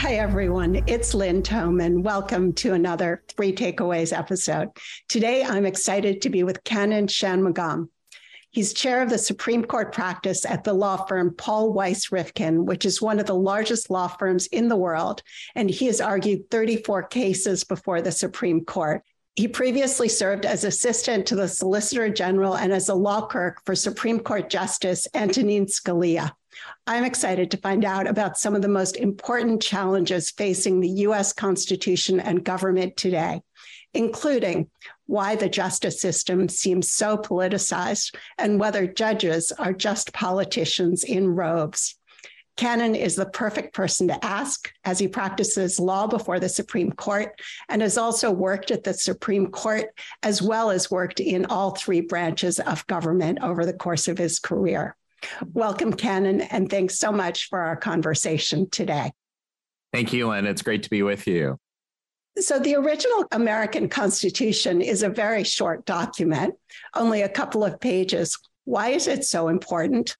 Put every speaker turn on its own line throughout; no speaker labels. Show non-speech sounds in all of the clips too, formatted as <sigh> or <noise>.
Hi, everyone. It's Lynn Thoman. Welcome to another Three Takeaways episode. Today, I'm excited to be with Kannan Shanmugam. He's chair of the Supreme Court practice at the law firm Paul Weiss Rifkind, which is one of the largest law firms in the world. And he has argued 34 cases before the Supreme Court. He previously served as assistant to the Solicitor General and as a law clerk for Supreme Court Justice Antonin Scalia. I'm excited to find out about some of the most important challenges facing the US Constitution and government today, including why the justice system seems so politicized and whether judges are just politicians in robes. Kannan is the perfect person to ask as he practices law before the Supreme Court and has also worked at the Supreme Court as well as worked in all three branches of government over the course of his career. Welcome, Kannan, and thanks so much for our conversation today.
Thank you, Lynn. It's great to be with you.
So, the original American Constitution is a very short document, only a couple of pages. Why is it so important?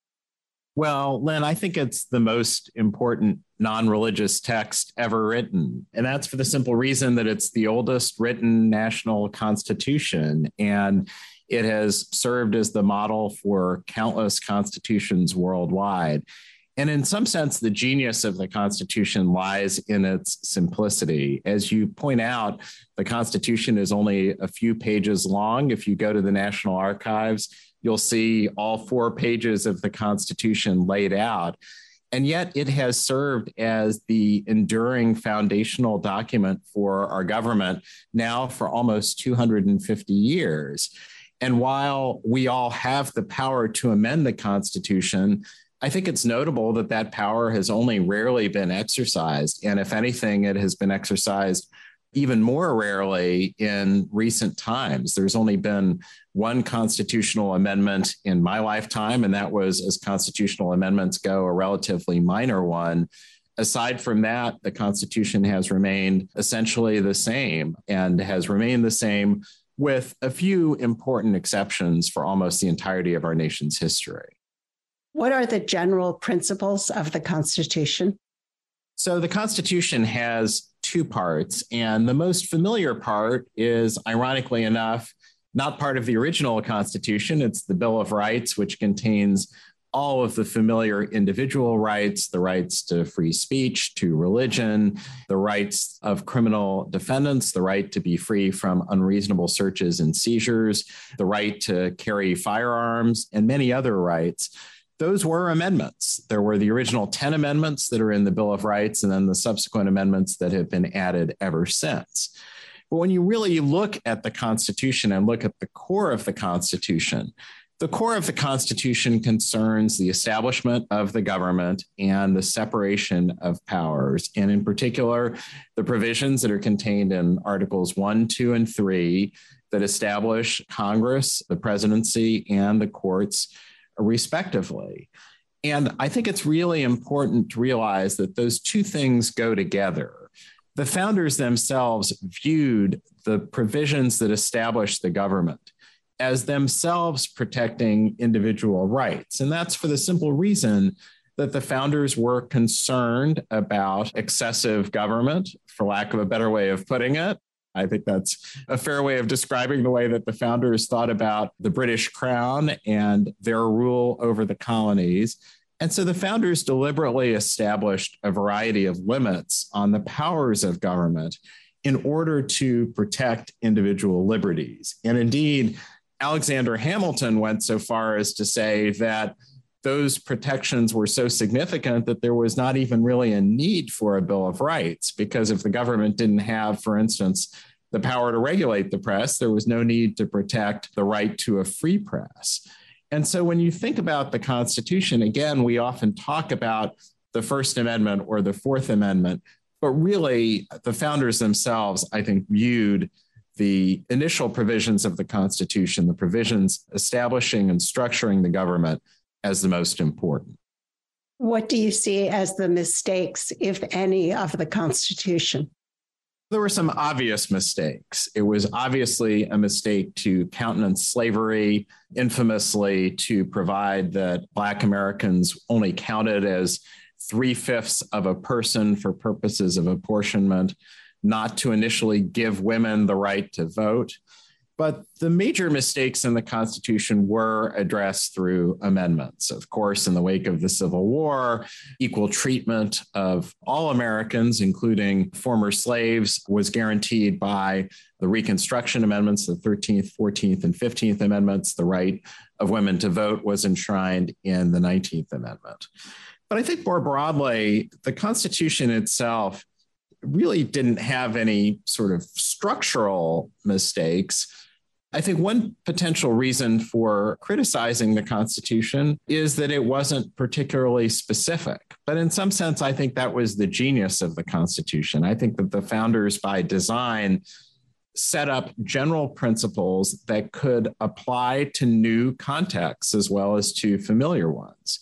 Well, Lynn, I think it's the most important non religious text ever written. And that's for the simple reason that it's the oldest written national constitution. And it has served as the model for countless constitutions worldwide. And in some sense, the genius of the Constitution lies in its simplicity. As you point out, the Constitution is only a few pages long. If you go to the National Archives, you'll see all four pages of the Constitution laid out. And yet, it has served as the enduring foundational document for our government now for almost 250 years. And while we all have the power to amend the Constitution, I think it's notable that that power has only rarely been exercised. And if anything, it has been exercised even more rarely in recent times. There's only been one constitutional amendment in my lifetime, and that was, as constitutional amendments go, a relatively minor one. Aside from that, the Constitution has remained essentially the same and has remained the same with a few important exceptions for almost the entirety of our nation's history.
What are the general principles of the Constitution?
So, the Constitution has two parts, and the most familiar part is, ironically enough, not part of the original Constitution. It's the Bill of Rights, which contains all of the familiar individual rights the rights to free speech, to religion, the rights of criminal defendants, the right to be free from unreasonable searches and seizures, the right to carry firearms, and many other rights. Those were amendments. There were the original 10 amendments that are in the Bill of Rights, and then the subsequent amendments that have been added ever since. But when you really look at the Constitution and look at the core of the Constitution, the core of the Constitution concerns the establishment of the government and the separation of powers, and in particular, the provisions that are contained in Articles 1, 2, and 3 that establish Congress, the presidency, and the courts, respectively. And I think it's really important to realize that those two things go together. The founders themselves viewed the provisions that establish the government as themselves protecting individual rights. And that's for the simple reason that the founders were concerned about excessive government, for lack of a better way of putting it. I think that's a fair way of describing the way that the founders thought about the British crown and their rule over the colonies. And so the founders deliberately established a variety of limits on the powers of government in order to protect individual liberties. And indeed, Alexander Hamilton went so far as to say that those protections were so significant that there was not even really a need for a Bill of Rights, because if the government didn't have, for instance, the power to regulate the press, there was no need to protect the right to a free press. And so when you think about the Constitution, again, we often talk about the First Amendment or the Fourth Amendment, but really the founders themselves, I think, viewed the initial provisions of the Constitution, the provisions establishing and structuring the government, as the most important.
What do you see as the mistakes, if any, of the Constitution?
There were some obvious mistakes. It was obviously a mistake to countenance slavery, infamously to provide that Black Americans only counted as three fifths of a person for purposes of apportionment, not to initially give women the right to vote. But the major mistakes in the Constitution were addressed through amendments. Of course, in the wake of the Civil War, equal treatment of all Americans, including former slaves, was guaranteed by the Reconstruction Amendments, the 13th, 14th, and 15th Amendments. The right of women to vote was enshrined in the 19th Amendment. But I think more broadly, the Constitution itself really didn't have any sort of structural mistakes I think one potential reason for criticizing the Constitution is that it wasn't particularly specific. But in some sense, I think that was the genius of the Constitution. I think that the founders, by design, set up general principles that could apply to new contexts as well as to familiar ones.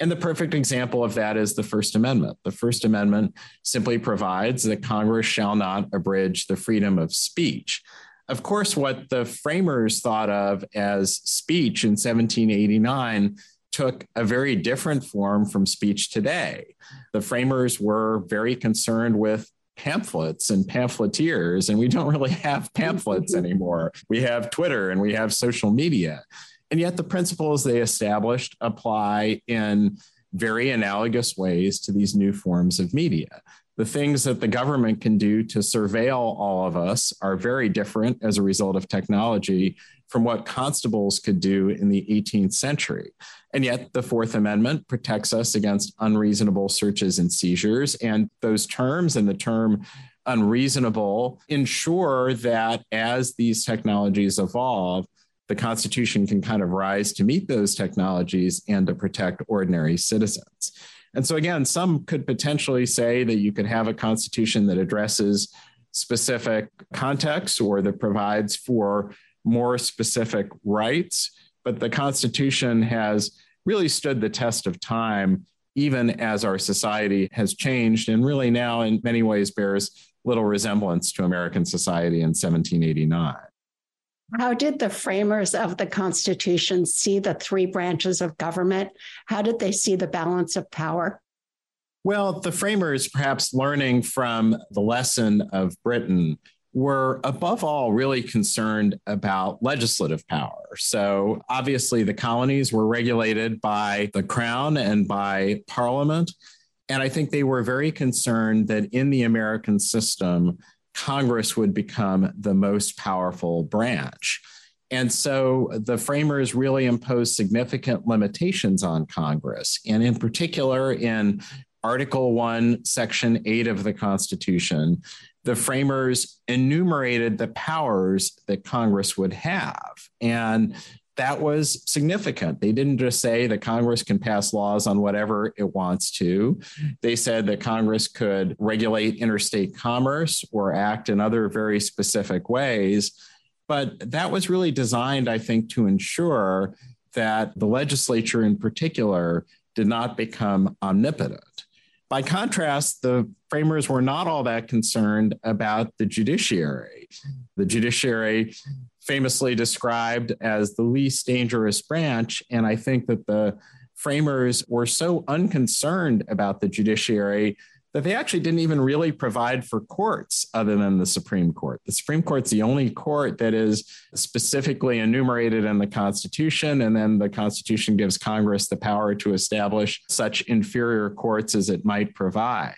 And the perfect example of that is the First Amendment. The First Amendment simply provides that Congress shall not abridge the freedom of speech of course, what the framers thought of as speech in 1789 took a very different form from speech today. The framers were very concerned with pamphlets and pamphleteers, and we don't really have pamphlets <laughs> anymore. We have Twitter and we have social media. And yet, the principles they established apply in very analogous ways to these new forms of media the things that the government can do to surveil all of us are very different as a result of technology from what constables could do in the 18th century. And yet, the Fourth Amendment protects us against unreasonable searches and seizures. And those terms and the term unreasonable ensure that as these technologies evolve, the Constitution can kind of rise to meet those technologies and to protect ordinary citizens. And so, again, some could potentially say that you could have a constitution that addresses specific contexts or that provides for more specific rights. But the Constitution has really stood the test of time, even as our society has changed, and really now, in many ways, bears little resemblance to American society in 1789.
How did the framers of the Constitution see the three branches of government? How did they see the balance of power?
Well, the framers, perhaps learning from the lesson of Britain, were above all really concerned about legislative power. So, obviously, the colonies were regulated by the crown and by parliament. And I think they were very concerned that in the American system, Congress would become the most powerful branch. And so the framers really imposed significant limitations on Congress. And in particular, in Article 1, Section 8 of the Constitution, the framers enumerated the powers that Congress would have. And that was significant. They didn't just say that Congress can pass laws on whatever it wants to. They said that Congress could regulate interstate commerce or act in other very specific ways. But that was really designed, I think, to ensure that the legislature in particular did not become omnipotent. By contrast, the framers were not all that concerned about the judiciary. The judiciary famously described as the least dangerous branch. And I think that the framers were so unconcerned about the judiciary that they actually didn't even really provide for courts other than the Supreme Court. The Supreme Court's the only court that is specifically enumerated in the Constitution, and then the Constitution gives Congress the power to establish such inferior courts as it might provide.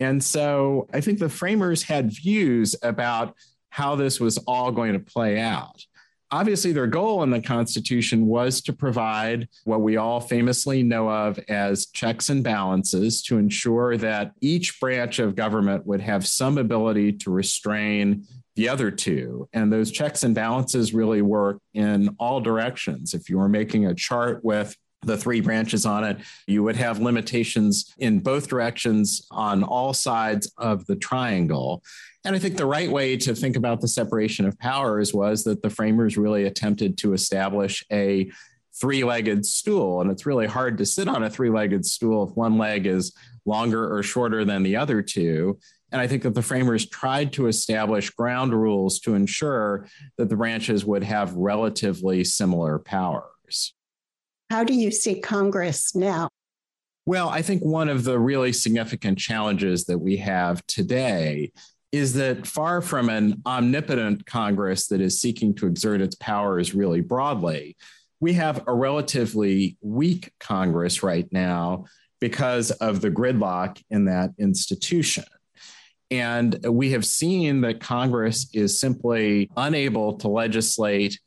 And so I think the framers had views about how this was all going to play out. Obviously, their goal in the Constitution was to provide what we all famously know of as checks and balances to ensure that each branch of government would have some ability to restrain the other two. And those checks and balances really work in all directions. If you were making a chart with the three branches on it. You would have limitations in both directions on all sides of the triangle. And I think the right way to think about the separation of powers was that the framers really attempted to establish a three legged stool. And it's really hard to sit on a three legged stool if one leg is longer or shorter than the other two. And I think that the framers tried to establish ground rules to ensure that the branches would have relatively similar powers.
How do you see Congress now?
Well, I think one of the really significant challenges that we have today is that far from an omnipotent Congress that is seeking to exert its powers really broadly, we have a relatively weak Congress right now because of the gridlock in that institution. And we have seen that Congress is simply unable to legislate,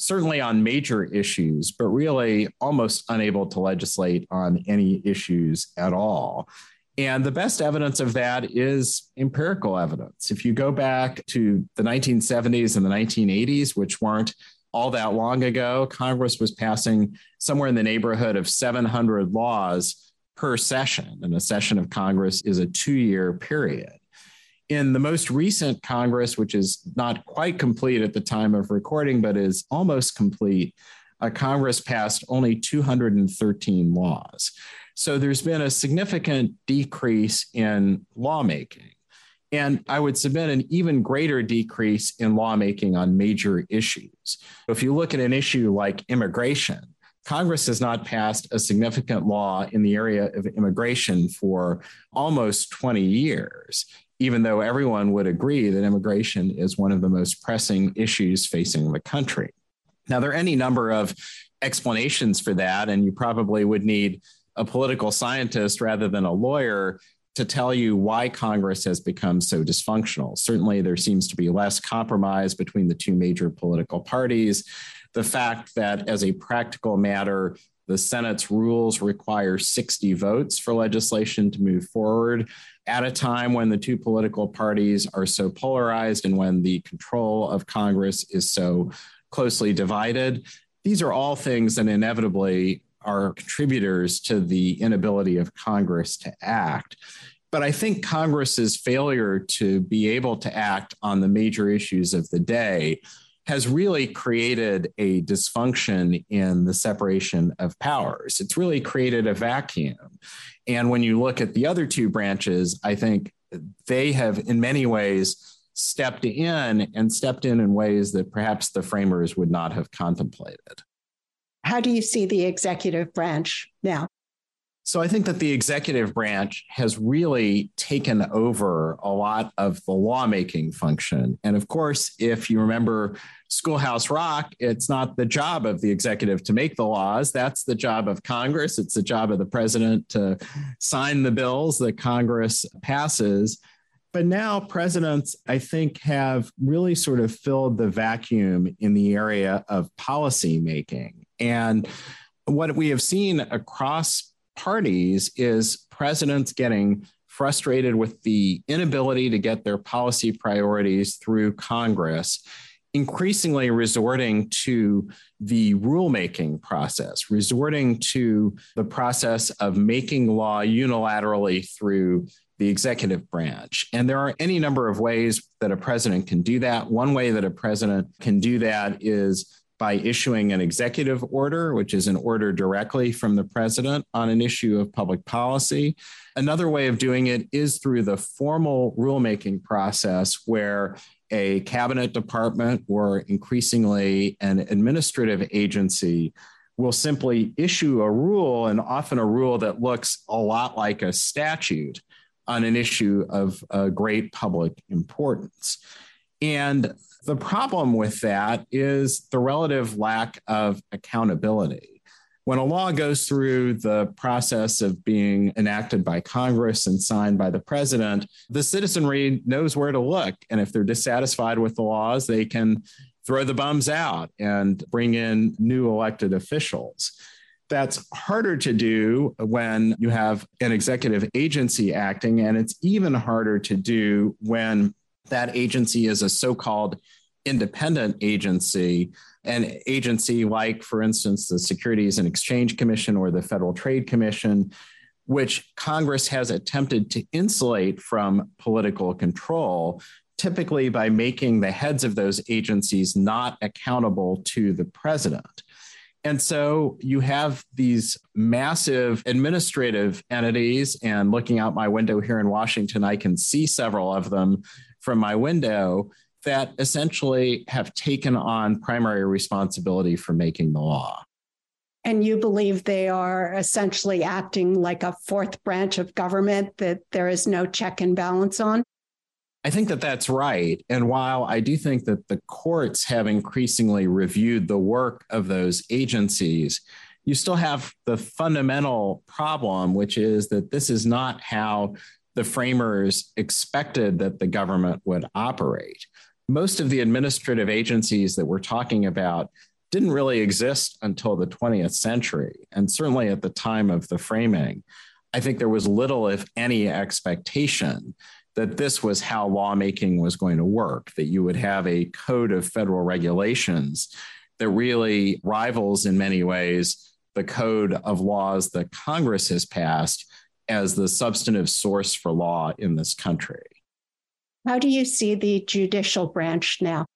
certainly on major issues, but really almost unable to legislate on any issues at all. And the best evidence of that is empirical evidence. If you go back to the 1970s and the 1980s, which weren't all that long ago, Congress was passing somewhere in the neighborhood of 700 laws per session. And a session of Congress is a two year period. In the most recent Congress, which is not quite complete at the time of recording, but is almost complete, uh, Congress passed only 213 laws. So there's been a significant decrease in lawmaking. And I would submit an even greater decrease in lawmaking on major issues. If you look at an issue like immigration, Congress has not passed a significant law in the area of immigration for almost 20 years, even though everyone would agree that immigration is one of the most pressing issues facing the country. Now, there are any number of explanations for that, and you probably would need a political scientist rather than a lawyer to tell you why Congress has become so dysfunctional. Certainly, there seems to be less compromise between the two major political parties. The fact that, as a practical matter, the Senate's rules require 60 votes for legislation to move forward at a time when the two political parties are so polarized and when the control of Congress is so closely divided. These are all things that inevitably are contributors to the inability of Congress to act. But I think Congress's failure to be able to act on the major issues of the day has really created a dysfunction in the separation of powers. It's really created a vacuum. And when you look at the other two branches, I think they have, in many ways, stepped in and stepped in in ways that perhaps the framers would not have contemplated.
How do you see the executive branch now?
So I think that the executive branch has really taken over a lot of the lawmaking function. And of course, if you remember Schoolhouse Rock, it's not the job of the executive to make the laws. That's the job of Congress. It's the job of the president to sign the bills that Congress passes. But now presidents, I think, have really sort of filled the vacuum in the area of policymaking. And what we have seen across parties is presidents getting frustrated with the inability to get their policy priorities through Congress, increasingly resorting to the rulemaking process, resorting to the process of making law unilaterally through the executive branch. And there are any number of ways that a president can do that. One way that a president can do that is by issuing an executive order, which is an order directly from the president on an issue of public policy. Another way of doing it is through the formal rulemaking process, where a cabinet department or increasingly an administrative agency will simply issue a rule, and often a rule that looks a lot like a statute on an issue of uh, great public importance. And the problem with that is the relative lack of accountability. When a law goes through the process of being enacted by Congress and signed by the president, the citizenry knows where to look. And if they're dissatisfied with the laws, they can throw the bums out and bring in new elected officials. That's harder to do when you have an executive agency acting, and it's even harder to do when that agency is a so called independent agency an agency like, for instance, the Securities and Exchange Commission or the Federal Trade Commission, which Congress has attempted to insulate from political control, typically by making the heads of those agencies not accountable to the president. And so you have these massive administrative entities, and looking out my window here in Washington, I can see several of them from my window that essentially have taken on primary responsibility for making the law.
And you believe they are essentially acting like a fourth branch of government that there is no check and balance on?
I think that that's right. And while I do think that the courts have increasingly reviewed the work of those agencies, you still have the fundamental problem, which is that this is not how the framers expected that the government would operate most of the administrative agencies that we're talking about didn't really exist until the 20th century. And certainly at the time of the framing, I think there was little, if any, expectation that this was how lawmaking was going to work, that you would have a code of federal regulations that really rivals in many ways the code of laws that Congress has passed as the substantive source for law in this country.
How do you see the judicial branch now?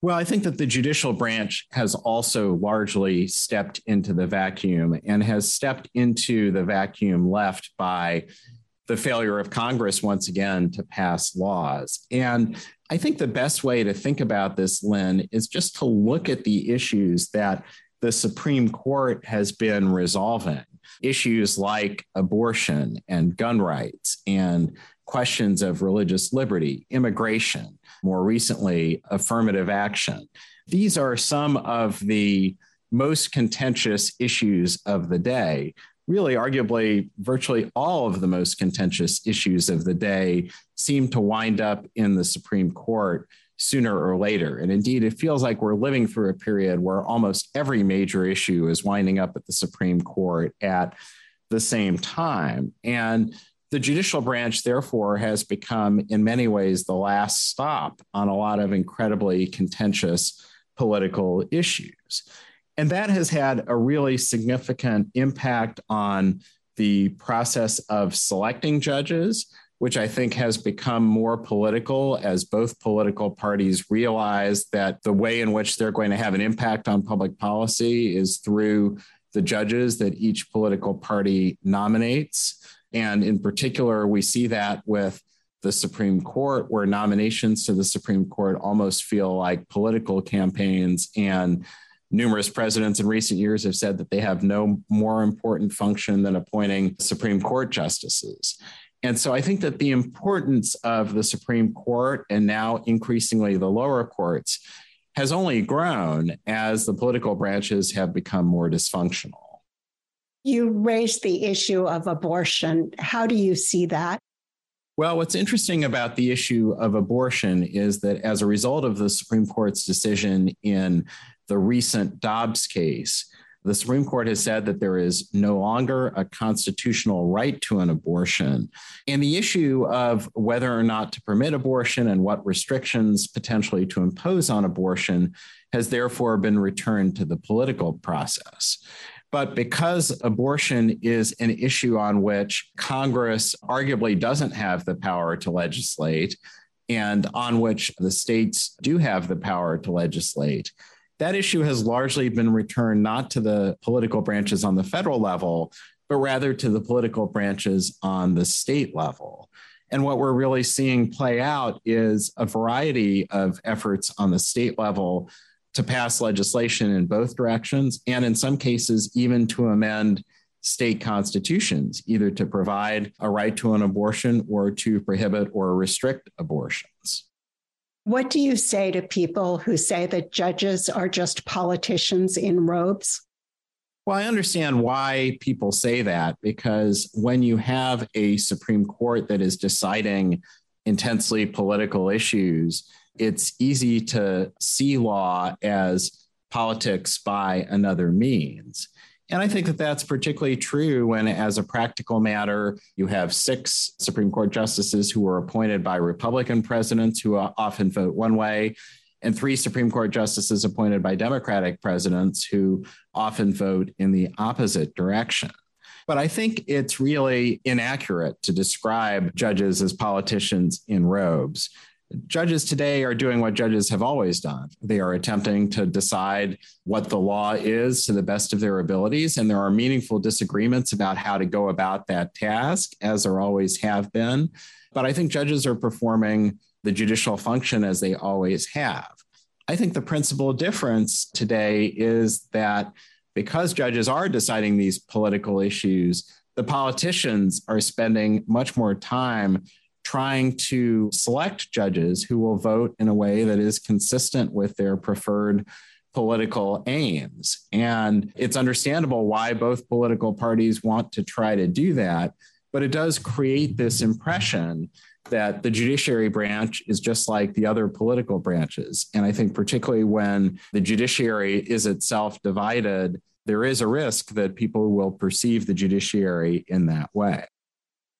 Well, I think that the judicial branch has also largely stepped into the vacuum and has stepped into the vacuum left by the failure of Congress once again to pass laws. And I think the best way to think about this, Lynn, is just to look at the issues that the Supreme Court has been resolving. Issues like abortion and gun rights and questions of religious liberty, immigration, more recently, affirmative action. These are some of the most contentious issues of the day. Really, arguably, virtually all of the most contentious issues of the day seem to wind up in the Supreme Court sooner or later. And indeed, it feels like we're living through a period where almost every major issue is winding up at the Supreme Court at the same time. And the judicial branch, therefore, has become, in many ways, the last stop on a lot of incredibly contentious political issues. And that has had a really significant impact on the process of selecting judges, which I think has become more political as both political parties realize that the way in which they're going to have an impact on public policy is through the judges that each political party nominates. And in particular, we see that with the Supreme Court, where nominations to the Supreme Court almost feel like political campaigns. And numerous presidents in recent years have said that they have no more important function than appointing Supreme Court justices. And so I think that the importance of the Supreme Court and now increasingly the lower courts has only grown as the political branches have become more dysfunctional.
You raised the issue of abortion. How do you see that?
Well, what's interesting about the issue of abortion is that as a result of the Supreme Court's decision in the recent Dobbs case, the Supreme Court has said that there is no longer a constitutional right to an abortion. And the issue of whether or not to permit abortion and what restrictions potentially to impose on abortion has therefore been returned to the political process. But because abortion is an issue on which Congress arguably doesn't have the power to legislate, and on which the states do have the power to legislate, that issue has largely been returned not to the political branches on the federal level, but rather to the political branches on the state level. And what we're really seeing play out is a variety of efforts on the state level to pass legislation in both directions, and in some cases, even to amend state constitutions, either to provide a right to an abortion or to prohibit or restrict abortions.
What do you say to people who say that judges are just politicians in robes?
Well, I understand why people say that because when you have a Supreme Court that is deciding intensely political issues, it's easy to see law as politics by another means. And I think that that's particularly true when, as a practical matter, you have six Supreme Court justices who were appointed by Republican presidents who uh, often vote one way, and three Supreme Court justices appointed by Democratic presidents who often vote in the opposite direction. But I think it's really inaccurate to describe judges as politicians in robes. Judges today are doing what judges have always done. They are attempting to decide what the law is to the best of their abilities. And there are meaningful disagreements about how to go about that task, as there always have been. But I think judges are performing the judicial function as they always have. I think the principal difference today is that because judges are deciding these political issues, the politicians are spending much more time trying to select judges who will vote in a way that is consistent with their preferred political aims. And it's understandable why both political parties want to try to do that, but it does create this impression that the judiciary branch is just like the other political branches. And I think, particularly when the judiciary is itself divided, there is a risk that people will perceive the judiciary in that way.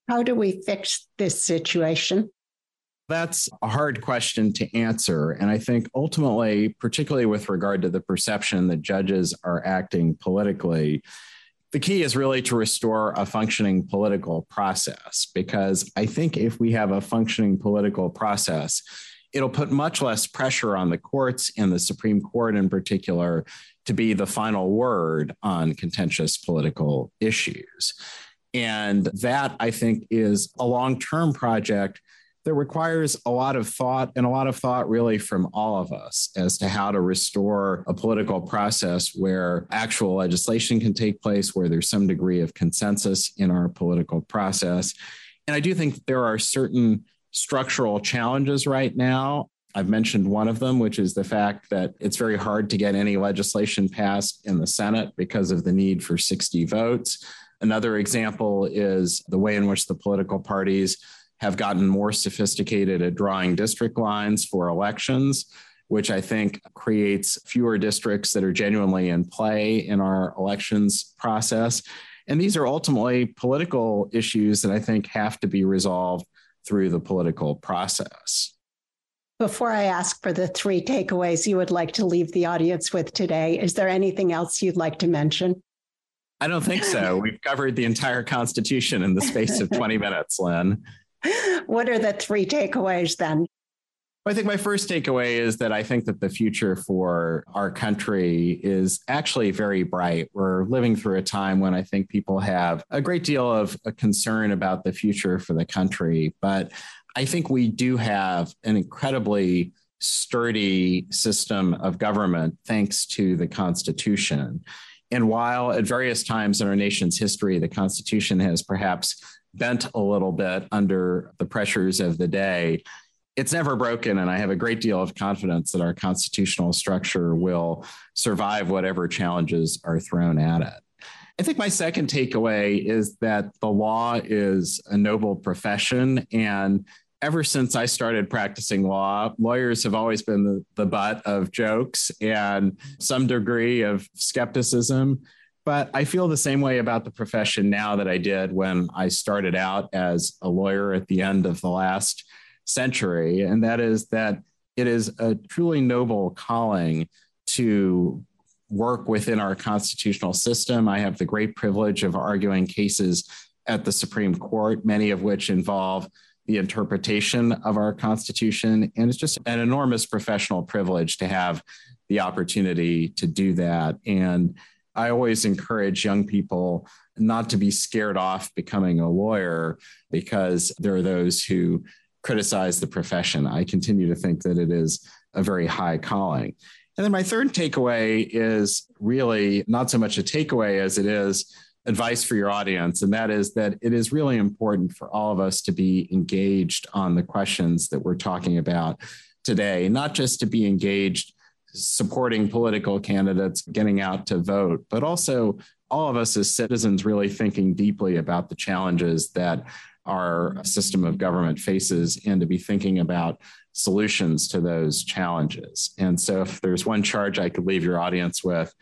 How do we fix this situation?
That's a hard question to answer. And I think ultimately, particularly with regard to the perception that judges are acting politically, the key is really to restore a functioning political process because I think if we have a functioning political process, it'll put much less pressure on the courts and the Supreme Court in particular to be the final word on contentious political issues. And that, I think, is a long term project that requires a lot of thought and a lot of thought really from all of us as to how to restore a political process where actual legislation can take place, where there's some degree of consensus in our political process. And I do think there are certain structural challenges right now. I've mentioned one of them, which is the fact that it's very hard to get any legislation passed in the Senate because of the need for 60 votes. Another example is the way in which the political parties have gotten more sophisticated at drawing district lines for elections, which I think creates fewer districts that are genuinely in play in our elections process. And these are ultimately political issues that I think have to be resolved through the political process.
Before I ask for the three takeaways you would like to leave the audience with today, is there anything else you'd like to mention?
I don't think so. <laughs> We've covered the entire Constitution in the space of 20 minutes, Lynn.
What are the three takeaways then?
I think my first takeaway is that I think that the future for our country is actually very bright. We're living through a time when I think people have a great deal of concern about the future for the country. But I think we do have an incredibly sturdy system of government thanks to the Constitution. And while at various times in our nation's history, the Constitution has perhaps bent a little bit under the pressures of the day, it's never broken. And I have a great deal of confidence that our constitutional structure will survive whatever challenges are thrown at it. I think my second takeaway is that the law is a noble profession and ever since I started practicing law, lawyers have always been the, the butt of jokes and some degree of skepticism. But I feel the same way about the profession now that I did when I started out as a lawyer at the end of the last century. And that is that it is a truly noble calling to work within our constitutional system. I have the great privilege of arguing cases at the Supreme Court, many of which involve the interpretation of our Constitution. And it's just an enormous professional privilege to have the opportunity to do that. And I always encourage young people not to be scared off becoming a lawyer because there are those who criticize the profession. I continue to think that it is a very high calling. And then my third takeaway is really not so much a takeaway as it is advice for your audience, and that is that it is really important for all of us to be engaged on the questions that we're talking about today, not just to be engaged supporting political candidates, getting out to vote, but also all of us as citizens really thinking deeply about the challenges that our system of government faces and to be thinking about solutions to those challenges. And so, if there's one charge I could leave your audience with,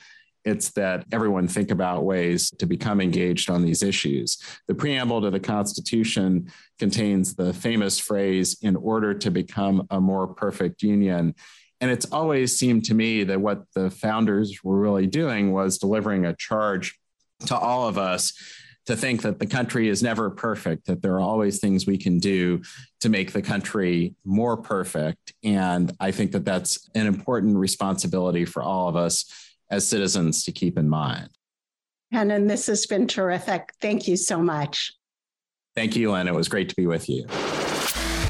it's that everyone think about ways to become engaged on these issues. The preamble to the Constitution contains the famous phrase, in order to become a more perfect union. And it's always seemed to me that what the founders were really doing was delivering a charge to all of us to think that the country is never perfect, that there are always things we can do to make the country more perfect. And I think that that's an important responsibility for all of us as citizens to keep in mind.
And this has been terrific. Thank you so much.
Thank you, Lynn. It was great to be with you.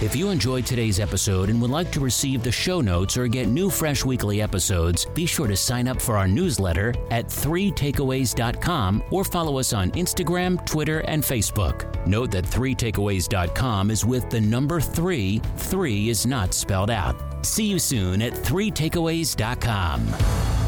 If you enjoyed today's episode and would like to receive the show notes or get new fresh weekly episodes, be sure to sign up for our newsletter at 3takeaways.com or follow us on Instagram, Twitter, and Facebook. Note that 3takeaways.com is with the number 3. 3 is not spelled out. See you soon at 3takeaways.com.